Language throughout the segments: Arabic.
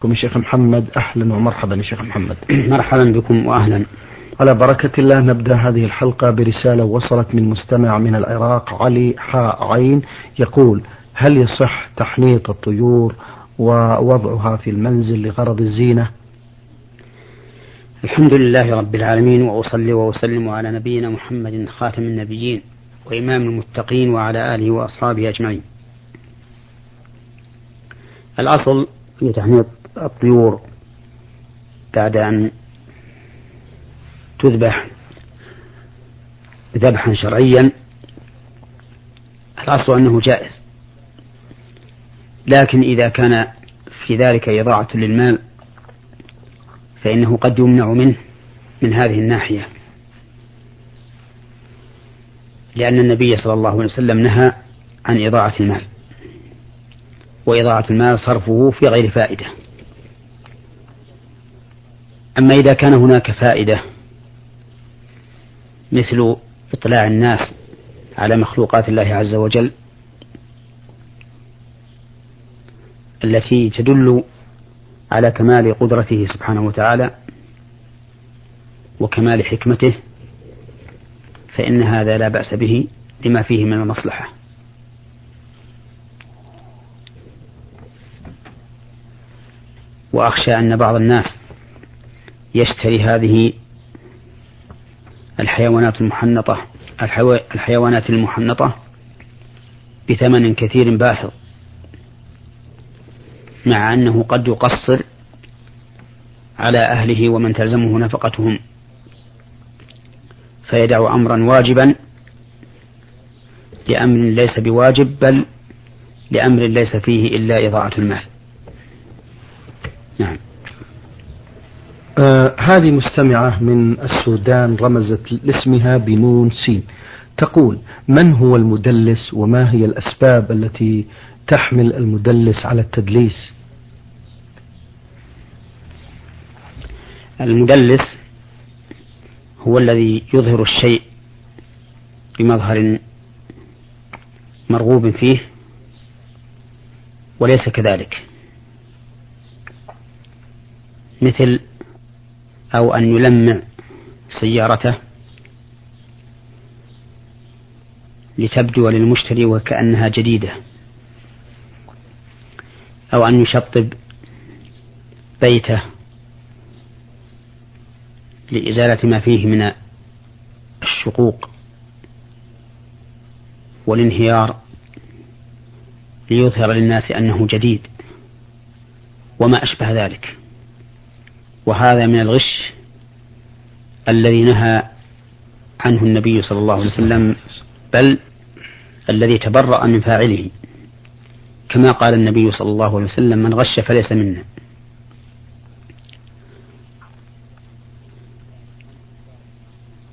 بكم شيخ محمد. أهلا ومرحبا يا شيخ محمد. مرحبا بكم وأهلا. على بركة الله نبدأ هذه الحلقة برسالة وصلت من مستمع من العراق علي حاء عين يقول هل يصح تحنيط الطيور ووضعها في المنزل لغرض الزينة؟ الحمد لله رب العالمين وأصلي وأسلم على نبينا محمد خاتم النبيين وإمام المتقين وعلى آله وأصحابه أجمعين. الأصل في تحنيط الطيور بعد أن تذبح ذبحا شرعيا الأصل أنه جائز. لكن إذا كان في ذلك إضاعة للمال فإنه قد يمنع منه من هذه الناحية. لأن النبي صلى الله عليه وسلم نهى عن إضاعة المال وإضاعة المال صرفه في غير فائدة. أما إذا كان هناك فائدة مثل إطلاع الناس على مخلوقات الله عز وجل التي تدل على كمال قدرته سبحانه وتعالى وكمال حكمته فإن هذا لا بأس به لما فيه من المصلحة. وأخشى أن بعض الناس يشتري هذه الحيوانات المحنطة الحيوانات المحنطة بثمن كثير باهظ مع أنه قد يقصر على أهله ومن تلزمه نفقتهم. فيدع أمرا واجبا لأمر ليس بواجب بل لأمر ليس فيه إلا إضاعة المال نعم آه هذه مستمعة من السودان رمزت لاسمها بنون سين. تقول من هو المدلس وما هي الأسباب التي تحمل المدلس على التدليس؟ المدلس هو الذي يظهر الشيء بمظهر مرغوب فيه وليس كذلك. مثل أو أن يلمع سيارته لتبدو للمشتري وكأنها جديدة أو أن يشطب بيته لإزالة ما فيه من الشقوق والانهيار ليظهر للناس أنه جديد وما أشبه ذلك. وهذا من الغش الذي نهى عنه النبي صلى الله عليه وسلم بل الذي تبرأ من فاعله. كما قال النبي صلى الله عليه وسلم من غش فليس منا.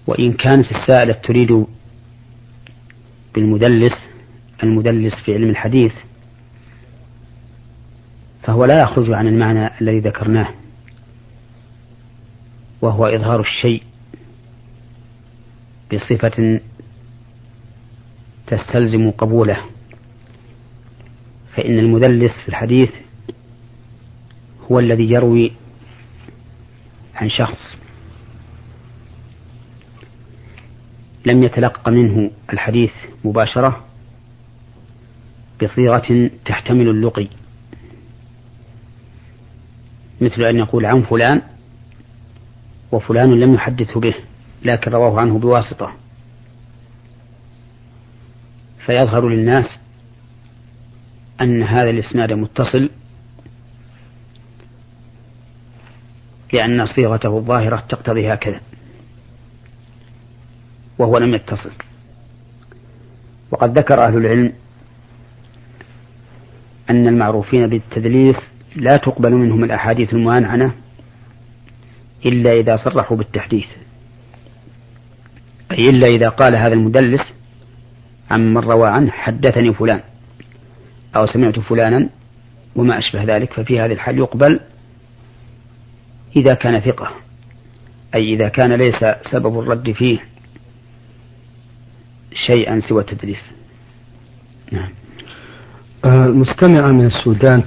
وإن كانت السائلة تريد بالمدلس المدلس في علم الحديث فهو لا يخرج عن المعنى الذي ذكرناه. وهو إظهار الشيء بصفة تستلزم قبوله. فإن المدلس في الحديث هو الذي يروي عن شخص لم يتلق منه الحديث مباشرة بصيغة تحتمل اللقي مثل أن يقول عن فلان وفلان لم يحدثه به لكن رواه عنه بواسطة. فيظهر للناس أن هذا الإسناد متصل لأن صيغته الظاهرة تقتضي هكذا وهو لم يتصل. وقد ذكر أهل العلم أن المعروفين بالتدليس لا تقبل منهم الأحاديث المعنعنة إلا إذا صرحوا بالتحديث. أي إلا إذا قال هذا المدلس عن من روى عنه حدثني فلان أو سمعت فلانا وما أشبه ذلك ففي هذه الحال يقبل إذا كان ثقة. أي إذا كان ليس سبب الرد فيه شيئا سوى التدليس. نعم. المستمعة من السودان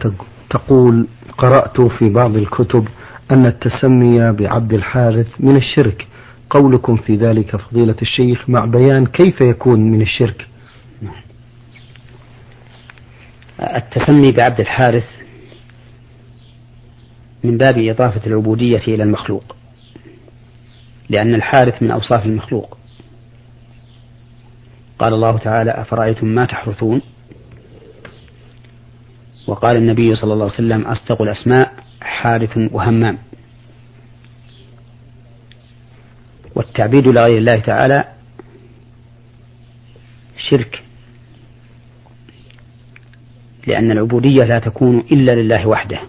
تقول قرأت في بعض الكتب أن التسمي بعبد الحارث من الشرك. قولكم في ذلك فضيلة الشيخ مع بيان كيف يكون من الشرك. التسمي بعبد الحارث من باب إضافة العبودية إلى المخلوق لأن الحارث من أوصاف المخلوق. قال الله تعالى أفرأيتم ما تحرثون؟ وقال النبي صلى الله عليه وسلم أصدق الأسماء. حارث وهمام. والتعبيد لغير الله تعالى شرك. لأن العبودية لا تكون إلا لله وحده.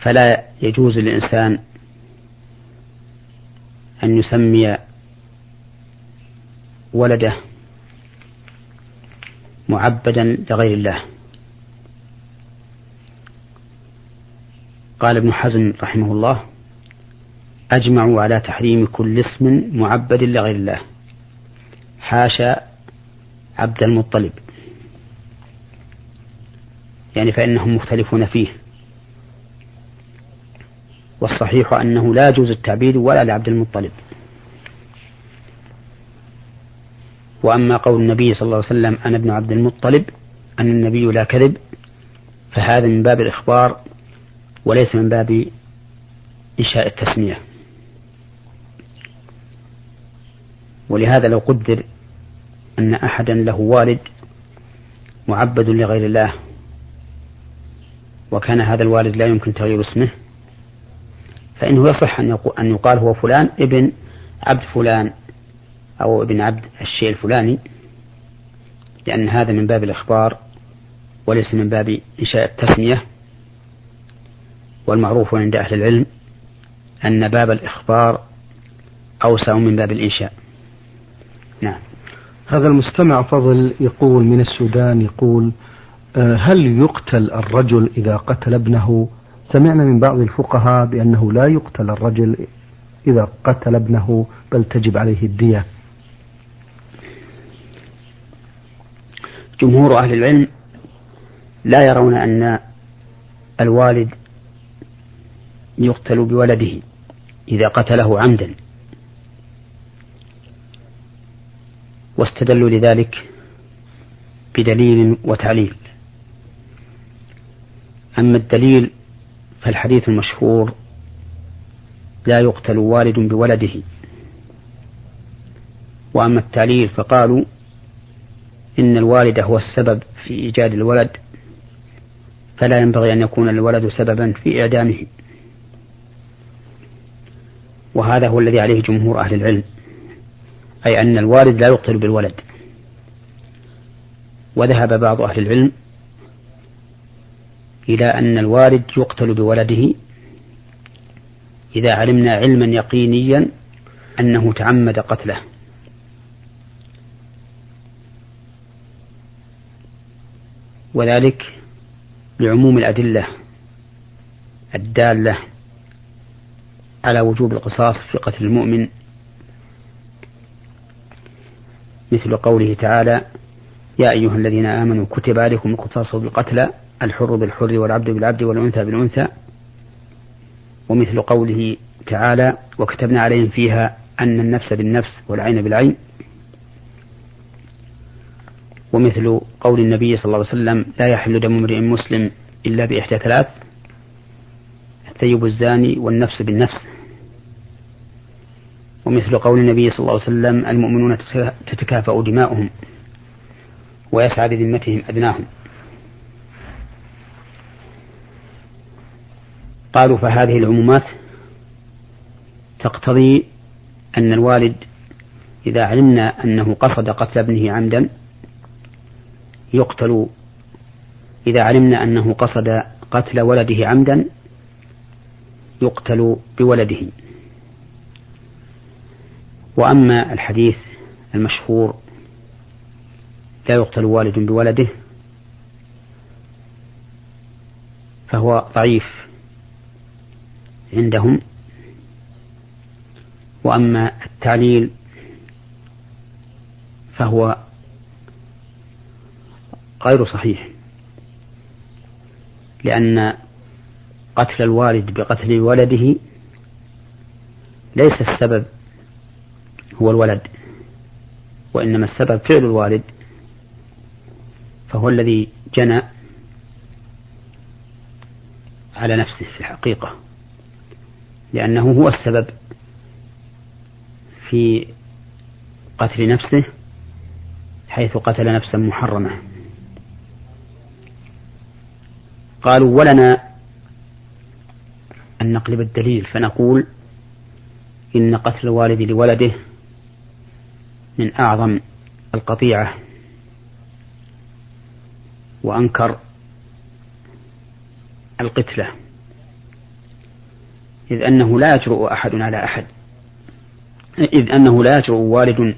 فلا يجوز للإنسان أن يسمي ولده معبدا لغير الله. قال ابن حزم رحمه الله أجمعوا على تحريم كل اسم معبد لغير الله. حاشا عبد المطلب. يعني فإنهم مختلفون فيه. والصحيح أنه لا يجوز التعبيد ولا لعبد المطلب. وأما قول النبي صلى الله عليه وسلم أنا ابن عبد المطلب أن النبي لا كذب فهذا من باب الإخبار وليس من باب إنشاء التسمية. ولهذا لو قدر أن أحدا له والد معبد لغير الله وكان هذا الوالد لا يمكن تغيير اسمه فإنه يصح أن يقال هو فلان ابن عبد فلان أو ابن عبد الشيء الفلاني لأن هذا من باب الإخبار وليس من باب إنشاء التسمية. والمعروف عند أهل العلم أن باب الإخبار أوسع من باب الإنشاء. نعم. هذا المستمع فضل يقول من السودان يقول آه، هل يقتل الرجل إذا قتل ابنه؟ سمعنا من بعض الفقهاء بأنه لا يقتل الرجل إذا قتل ابنه بل تجب عليه الدية. جمهور أهل العلم لا يرون أن الوالد يقتل بولده إذا قتله عمدا. واستدلوا لذلك بدليل وتعليل. أما الدليل فالحديث المشهور لا يقتل والد بولده. وأما التعليل فقالوا إن الوالد هو السبب في إيجاد الولد فلا ينبغي أن يكون الولد سببا في إعدامه. وهذا هو الذي عليه جمهور أهل العلم. أي أن الوالد لا يقتل بالولد. وذهب بعض أهل العلم إلى أن الوالد يقتل بولده إذا علمنا علما يقينيا أنه تعمد قتله. وذلك لعموم الأدلة الدالة على وجوب القصاص في قتل المؤمن. مثل قوله تعالى يا أيها الذين آمنوا كتب عليكم القصاص بالقتلى الحر بالحر والعبد بالعبد والأنثى بالأنثى. ومثل قوله تعالى وكتبنا عليهم فيها أن النفس بالنفس والعين بالعين. ومثل قول النبي صلى الله عليه وسلم لا يحل دم امرئ مسلم إلا بإحدى ثلاث الثيب الزاني والنفس بالنفس. ومثل قول النبي صلى الله عليه وسلم المؤمنون تتكافأ دماؤهم ويسعى بذمتهم أدناهم. قالوا فهذه العمومات تقتضي أن الوالد إذا علمنا أنه قصد قتل ابنه عمدا يقتل إذا علمنا أنه قصد قتل ولده عمدا يقتل بولده. وأما الحديث المشهور لا يقتل والد بولده فهو ضعيف عندهم. وأما التعليل فهو غير صحيح لأن قتل الوالد بقتل ولده ليس السبب هو الولد وإنما السبب فعل الوالد فهو الذي جنى على نفسه في الحقيقة لأنه هو السبب في قتل نفسه حيث قتل نفسا محرمة. قالوا ولنا أن نقلب الدليل فنقول إن قتل الوالد لولده من أعظم القطيعة وأنكر القتلة إذ أنه لا يجرؤ أحد على أحد إذ أنه لا يجرؤ والد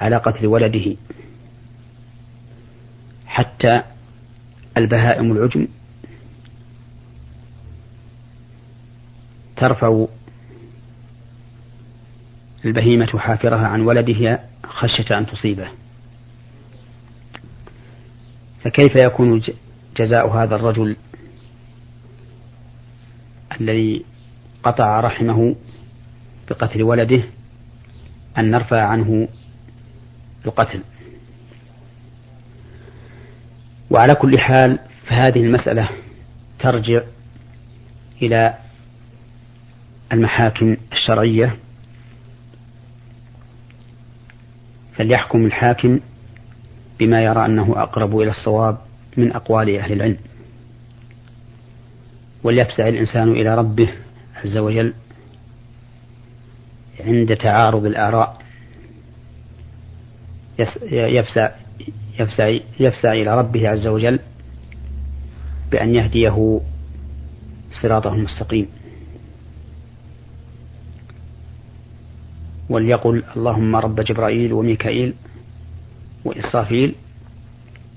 على قتل ولده حتى البهائم العجم ترفع البهيمة حافرها عن ولدها خشية أن تصيبه. فكيف يكون جزاء هذا الرجل الذي قطع رحمه بقتل ولده أن نرفع عنه القتل؟ وعلى كل حال فهذه المسألة ترجع إلى المحاكم الشرعية فليحكم الحاكم بما يرى أنه أقرب إلى الصواب من أقوال أهل العلم. وليفزع الإنسان إلى ربه عز وجل عند تعارض الآراء. يفزع يفزع يفزع إلى ربه عز وجل بأن يهديه صراطه المستقيم. وليقل اللهم رب جبرائيل وميكائيل وإسرافيل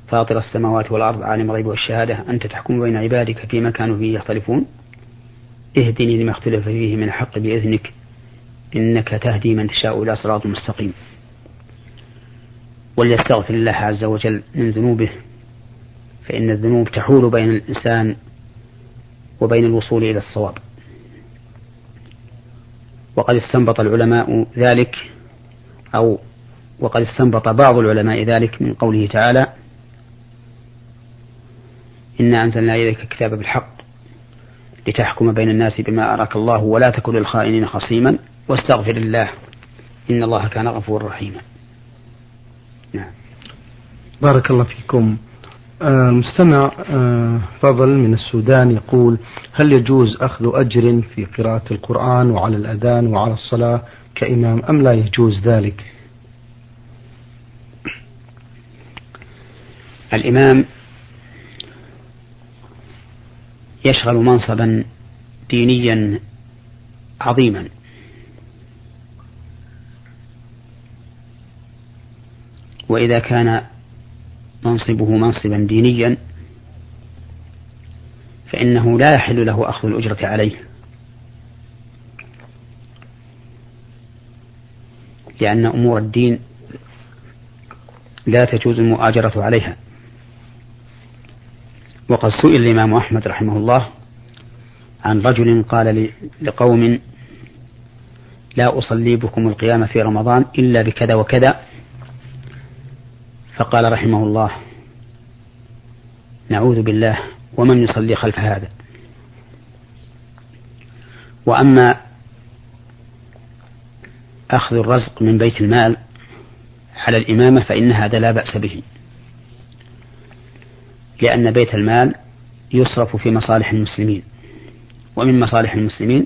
فاطر السماوات والأرض عالم الغيب والشهادة أنت تحكم بين عبادك فيما كانوا فيه يختلفون. اهدني لما اختلف فيه من الحق بإذنك إنك تهدي من تشاء إلى صراط مستقيم. وليستغفر الله عز وجل من ذنوبه فإن الذنوب تحول بين الإنسان وبين الوصول إلى الصواب. وقد استنبط العلماء ذلك أو وقد استنبط بعض العلماء ذلك من قوله تعالى إنا أنزلنا إليك الكتاب بالحق لتحكم بين الناس بما أراك الله ولا تكن للخائنين خصيما واستغفر الله إن الله كان غفورا رحيما. نعم. بارك الله فيكم. المستمع آه، فضل من السودان يقول هل يجوز أخذ أجر في قراءة القرآن وعلى الأذان وعلى الصلاة كإمام أم لا يجوز ذلك؟ الإمام يشغل منصبا دينيا عظيما. وإذا كان منصبه منصبا دينيا فإنه لا يحل له أخذ الأجرة عليه. لأن أمور الدين لا تجوز المؤاجرة عليها. وقد سئل الإمام أحمد رحمه الله عن رجل قال لقوم لا أصلي بكم القيام في رمضان إلا بكذا وكذا فقال رحمه الله نعوذ بالله ومن يصلي خلف هذا. وأما أخذ الرزق من بيت المال على الإمامة فإن هذا لا بأس به لأن بيت المال يصرف في مصالح المسلمين ومن مصالح المسلمين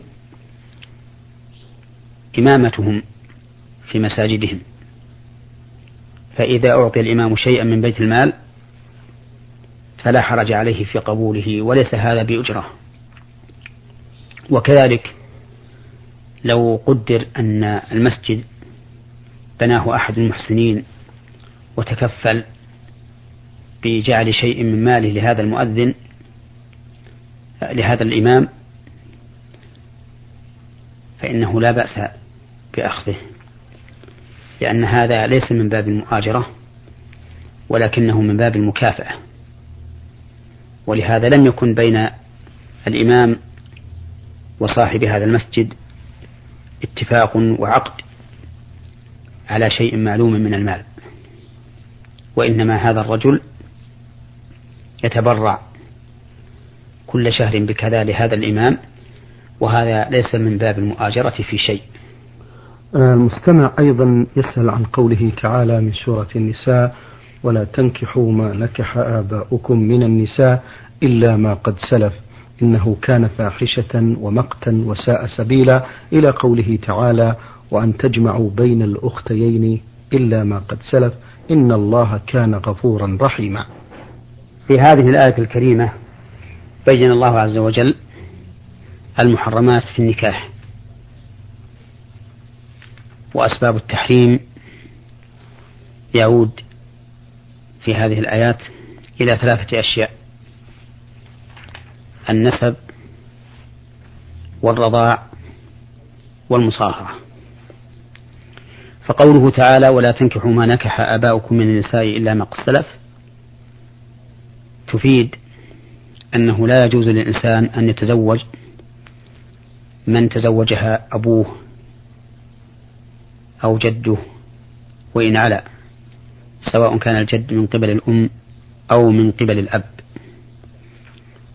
إمامتهم في مساجدهم. فإذا أعطي الإمام شيئا من بيت المال فلا حرج عليه في قبوله وليس هذا بأجرة. وكذلك لو قدر أن المسجد بناه أحد المحسنين وتكفل بجعل شيء من ماله لهذا المؤذن لهذا الإمام فإنه لا بأس بأخذه. لأن هذا ليس من باب المؤاجرة ولكنه من باب المكافأة. ولهذا لم يكن بين الإمام وصاحب هذا المسجد اتفاق وعقد على شيء معلوم من المال وإنما هذا الرجل يتبرع كل شهر بكذا لهذا الإمام وهذا ليس من باب المؤاجرة في شيء. المستمع أيضا يسأل عن قوله تعالى من سورة النساء ولا تنكحوا ما نكح آباؤكم من النساء إلا ما قد سلف. إنه كان فاحشة ومقتا وساء سبيلا إلى قوله تعالى وأن تجمعوا بين الأختيين إلا ما قد سلف إن الله كان غفورا رحيما. في هذه الآية الكريمة بين الله عز وجل المحرمات في النكاح. وأسباب التحريم يعود في هذه الآيات إلى ثلاثة أشياء. النسب والرضاع والمصاهرة. فقوله تعالى ولا تنكحوا ما نكح آباؤكم من النساء إلا ما قد سلف تفيد أنه لا يجوز للإنسان أن يتزوج من تزوجها أبوه أو جده وإن علا سواء كان الجد من قبل الأم أو من قبل الأب.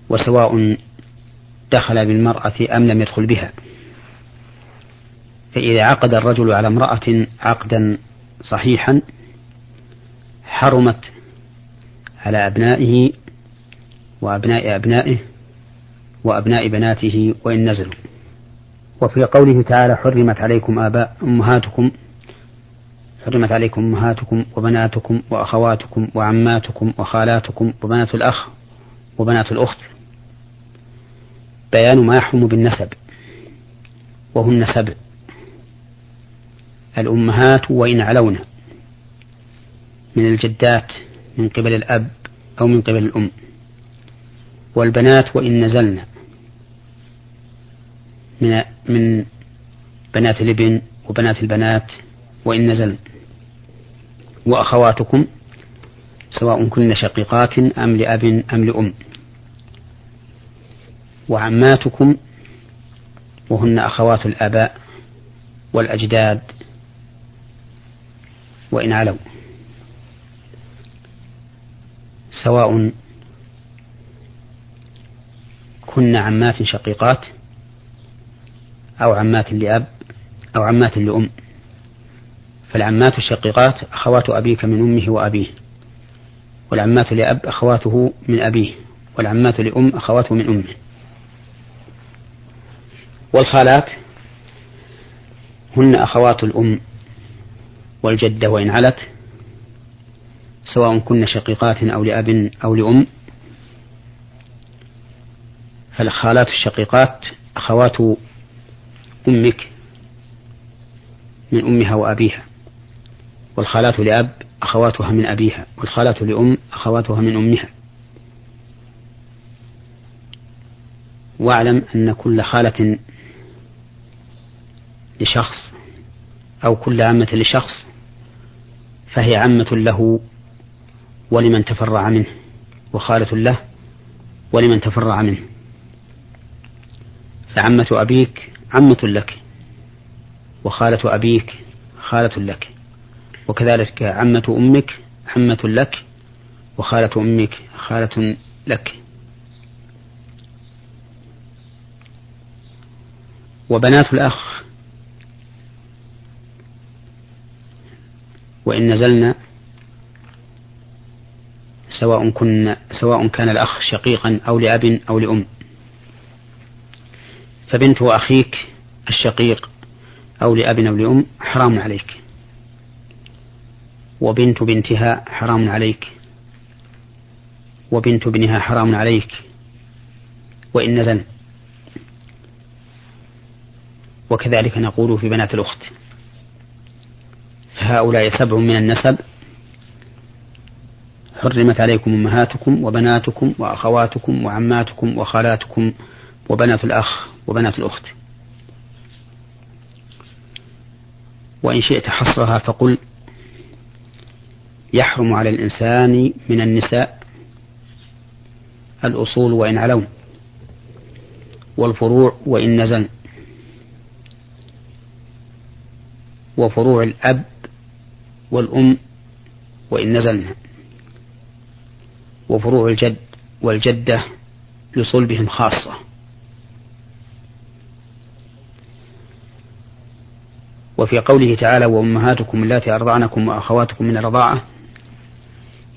وسواء دخل بالمرأة أم لم يدخل بها. فإذا عقد الرجل على امرأة عقدا صحيحا حرمت على أبنائه وأبناء أبنائه وأبناء بناته وإن نزلوا. وفي قوله تعالى حرمت عليكم آباء أمهاتكم حرمت عليكم أمهاتكم وبناتكم وأخواتكم وعماتكم وخالاتكم وبنات الأخ وبنات الأخت. بيان ما يحرم بالنسب وهن سبع الأمهات وإن علون من الجدات من قبل الأب أو من قبل الأم. والبنات وإن نزلن. من من بنات الابن وبنات البنات وإن نزلن وأخواتكم سواء كن شقيقات أم لأب أم لأم. وعماتكم وهن أخوات الآباء والأجداد. وإن علوا. سواء كن عمات شقيقات أو عمات لأب أو عمات لأم. فالعمات الشقيقات أخوات أبيك من أمه وأبيه والعمات لأب أخواته من أبيه والعمات لأم أخواته من أمه. والخالات هن أخوات الأم والجدة وإن علت سواء كن شقيقات أو لأب أو لأم. فالخالات الشقيقات أخوات أمك من أمها وأبيها والخالات لأب أخواتها من أبيها والخالات لأم أخواتها من أمها. واعلم أن كل خالة لشخص أو كل عمة لشخص فهي عمة له ولمن تفرع منه وخالة له ولمن تفرع منه. فعمة أبيك عمة لك وخالة أبيك خالة لك وكذلك عمة أمك عمة لك وخالة أمك خالة لك. وبنات الأخ وإن نزلنا سواء كن سواء كان الأخ شقيقا أو لأب أو لأم. فبنت أخيك الشقيق أو لأب أو لأم حرام عليك. وبنت بنتها حرام عليك. وبنت ابنها حرام عليك. وإن نزل. وكذلك نقول في بنات الأخت. فهؤلاء سبع من النسب. حرمت عليكم أمهاتكم وبناتكم وأخواتكم وعماتكم وخالاتكم وبنات الأخ. وبنات الأخت. وإن شئت حصرها فقل يحرم على الإنسان من النساء الأصول وإن علون والفروع وإن نزلن وفروع الأب والأم وإن نزلن وفروع الجد والجدة لصلبهم خاصة. وفي قوله تعالى وأمهاتكم اللاتي أرضعنكم وأخواتكم من الرضاعة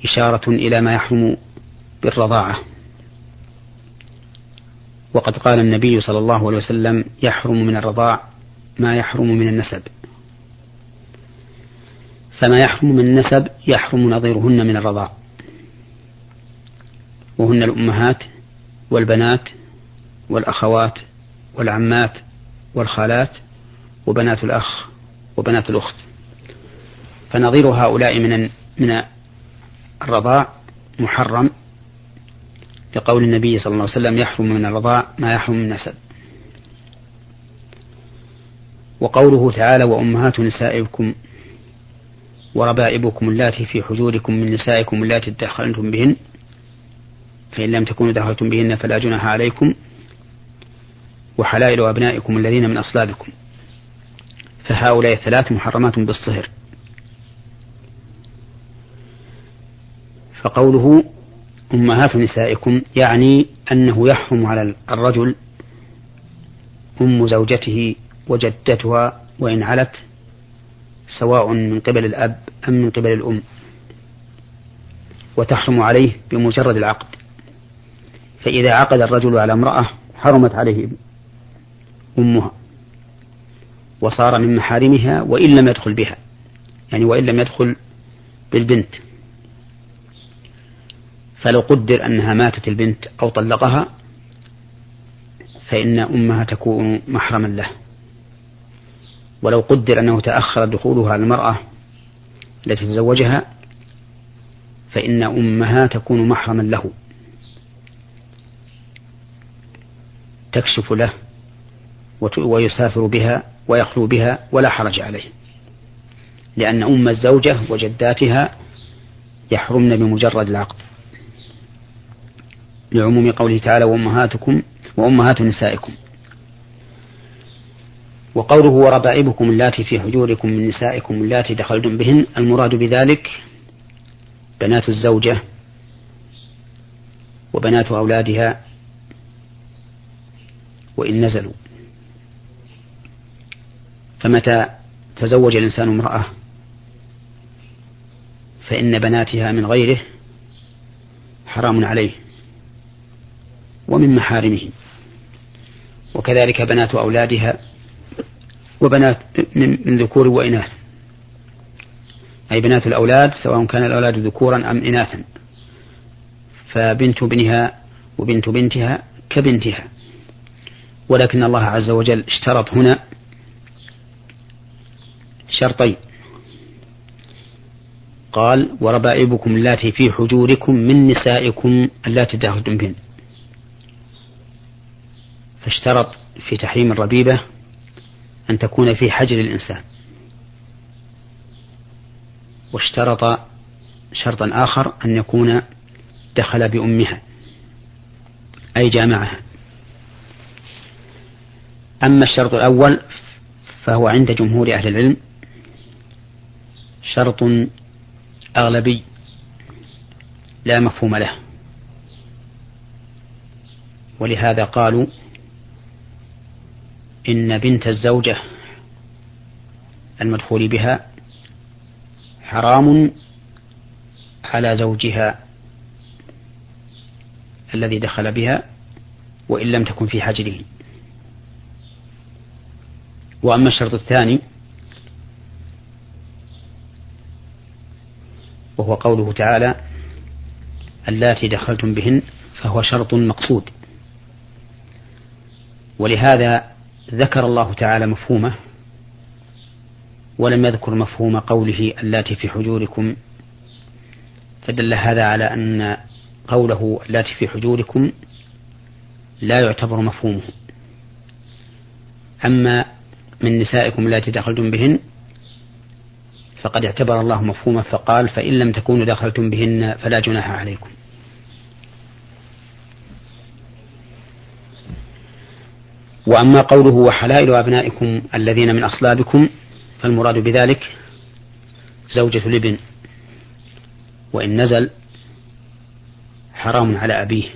إشارة إلى ما يحرم بالرضاعة. وقد قال النبي صلى الله عليه وسلم يحرم من الرضاع ما يحرم من النسب فما يحرم من النسب يحرم نظيرهن من الرضاع. وهن الأمهات والبنات والأخوات والعمات والخالات وبنات الأخ وبنات الأخت. فنظير هؤلاء من من الرضاع محرم لقول النبي صلى الله عليه وسلم يحرم من الرضاع ما يحرم من النسب. وقوله تعالى وأمهات نسائكم وربائبكم اللاتي في حجوركم من نسائكم اللاتي دخلتم بهن فإن لم تكونوا دخلتم بهن فلا جناح عليكم وحلائل أبنائكم الذين من أصلابكم. فهؤلاء الثلاث محرمات بالصهر. فقوله أمهات نسائكم يعني أنه يحرم على الرجل أم زوجته وجدتها وإن علت سواء من قبل الأب أم من قبل الأم وتحرم عليه بمجرد العقد. فإذا عقد الرجل على امرأة حرمت عليه أمها. وصار من محارمها وإن لم يدخل بها. يعني وإن لم يدخل بالبنت. فلو قدر أنها ماتت البنت أو طلقها فإن أمها تكون محرما له. ولو قدر أنه تأخر دخولها المرأة التي تزوجها فإن أمها تكون محرما له. تكشف له ويسافر بها ويخلو بها ولا حرج عليه. لأن أم الزوجة وجداتها يحرمن بمجرد العقد. لعموم قوله تعالى وأمهاتكم وأمهات نسائكم. وقوله وربائبكم اللاتي في حجوركم من نسائكم اللاتي دخلتم بهن. المراد بذلك بنات الزوجة وبنات أولادها وإن نزلوا. فمتى تزوج الإنسان امرأة؟ فإن بناتها من غيره حرام عليه ومن محارمه. وكذلك بنات أولادها وبنات من ذكور وإناث. أي بنات الأولاد سواء كان الأولاد ذكورا أم إناثا. فبنت ابنها وبنت بنتها كبنتها. ولكن الله عز وجل اشترط هنا شرطين. قال وربائبكم اللاتي في حجوركم من نسائكم اللاتي دخلتم بهن. فاشترط في تحريم الربيبة أن تكون في حجر الإنسان. واشترط شرطا آخر أن يكون دخل بأمها أي جامعها. أما الشرط الأول فهو عند جمهور أهل العلم شرط أغلبي لا مفهوم له. ولهذا قالوا إن بنت الزوجة المدخول بها حرام على زوجها الذي دخل بها وإن لم تكن في حجره. وأما الشرط الثاني وهو قوله تعالى اللاتي دخلتم بهن فهو شرط مقصود. ولهذا ذكر الله تعالى مفهومه ولم يذكر مفهوم قوله اللاتي في حجوركم فدل هذا على أن قوله اللاتي في حجوركم لا يعتبر مفهومه. أما من نسائكم اللاتي دخلتم بهن فقد اعتبر الله مفهومه فقال فإن لم تكونوا دخلتم بهن فلا جناح عليكم. وأما قوله وحلائل أبنائكم الذين من أصلابكم فالمراد بذلك زوجة الابن وإن نزل حرام على أبيه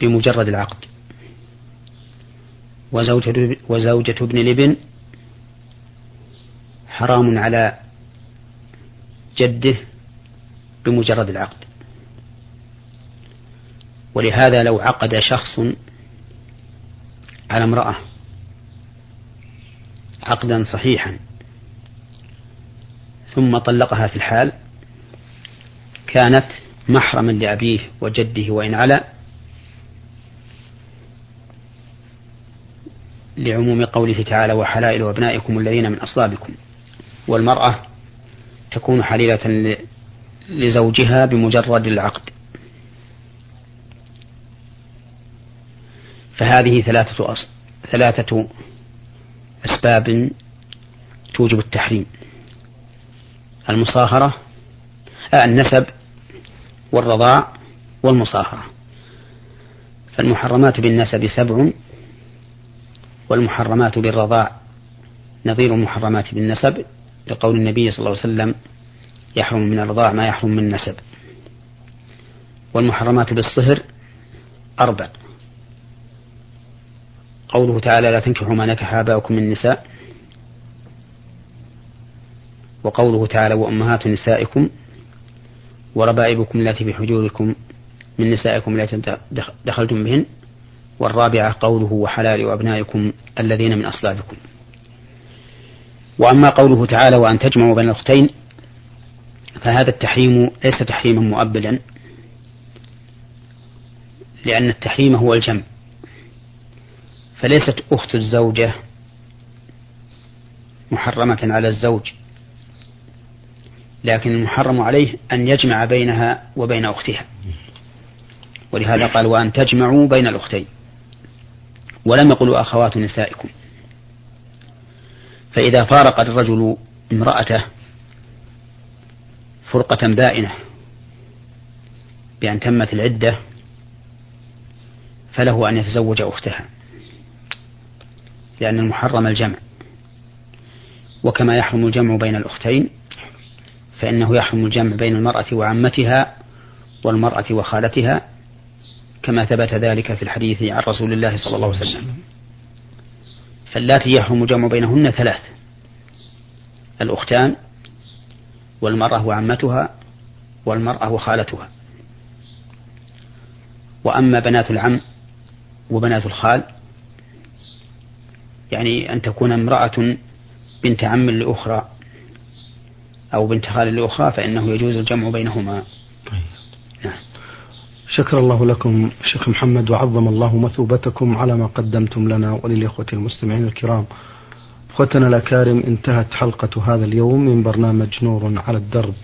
بمجرد العقد. وزوجة, وزوجة ابن الابن حرام على جده بمجرد العقد. ولهذا لو عقد شخص على امرأة عقدا صحيحا ثم طلقها في الحال كانت محرما لأبيه وجده وإن علا لعموم قوله تعالى وحلائل أبنائكم الذين من أصلابكم والمرأة تكون حليلة لزوجها بمجرد العقد. فهذه ثلاثة أصل ثلاثة أسباب توجب التحريم. المصاهرة آه النسب والرضاع والمصاهرة. فالمحرمات بالنسب سبع والمحرمات بالرضاع نظير المحرمات بالنسب لقول النبي صلى الله عليه وسلم يحرم من الرضاع ما يحرم من النسب. والمحرمات بالصهر أربع. قوله تعالى لا تنكحوا ما نكح آباؤكم من النساء وقوله تعالى وأمهات نسائكم وربائبكم التي في حجوركم من نسائكم التي دخلتم بهن. والرابعة قوله وحلال أبنائكم الذين من أصلابكم. وأما قوله تعالى وأن تجمعوا بين الأختين فهذا التحريم ليس تحريما مؤبدا لأن التحريم هو الجمع. فليست أخت الزوجة محرمة على الزوج لكن المحرم عليه أن يجمع بينها وبين أختها. ولهذا قال وأن تجمعوا بين الأختين. ولم يقلوا أخوات نسائكم. فإذا فارق الرجل امرأته فرقة بائنة بأن تمت العدة فله أن يتزوج أختها لأن المحرم الجمع. وكما يحرم الجمع بين الأختين فإنه يحرم الجمع بين المرأة وعمتها والمرأة وخالتها كما ثبت ذلك في الحديث عن رسول الله صلى الله عليه وسلم. فاللاتي يحرم الجمع بينهن ثلاث. الأختان والمرأة وعمتها والمرأة وخالتها. وأما بنات العم وبنات الخال يعني أن تكون امرأة بنت عم لأخرى أو بنت خال لأخرى فإنه يجوز الجمع بينهما. شكر الله لكم شيخ محمد وعظم الله مثوبتكم على ما قدمتم لنا وللإخوة المستمعين الكرام. أخوتنا الأكارم انتهت حلقة هذا اليوم من برنامج نور على الدرب.